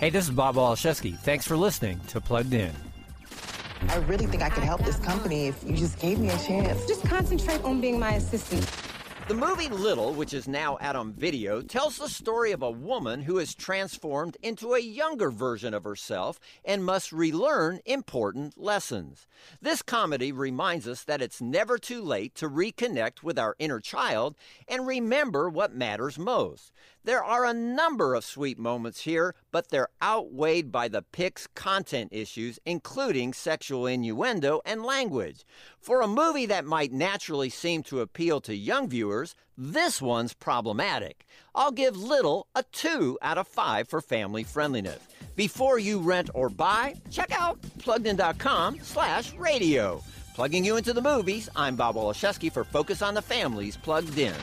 Hey, this is Bob Waliszewski. Thanks for listening to Plugged In. I really think I could help this company if you just gave me a chance. Just concentrate on being my assistant. The movie Little, which is now out on video, tells the story of a woman who is transformed into a younger version of herself and must relearn important lessons. This comedy reminds us that it's never too late to reconnect with our inner child and remember what matters most. There are a number of sweet moments here, but they're outweighed by the pic's content issues, including sexual innuendo and language. For a movie that might naturally seem to appeal to young viewers, this one's problematic. I'll give Little a 2 out of 5 for family friendliness. Before you rent or buy, check out pluggedin.com slash radio. Plugging you into the movies, I'm Bob Waliszewski for Focus on the Family's Plugged In.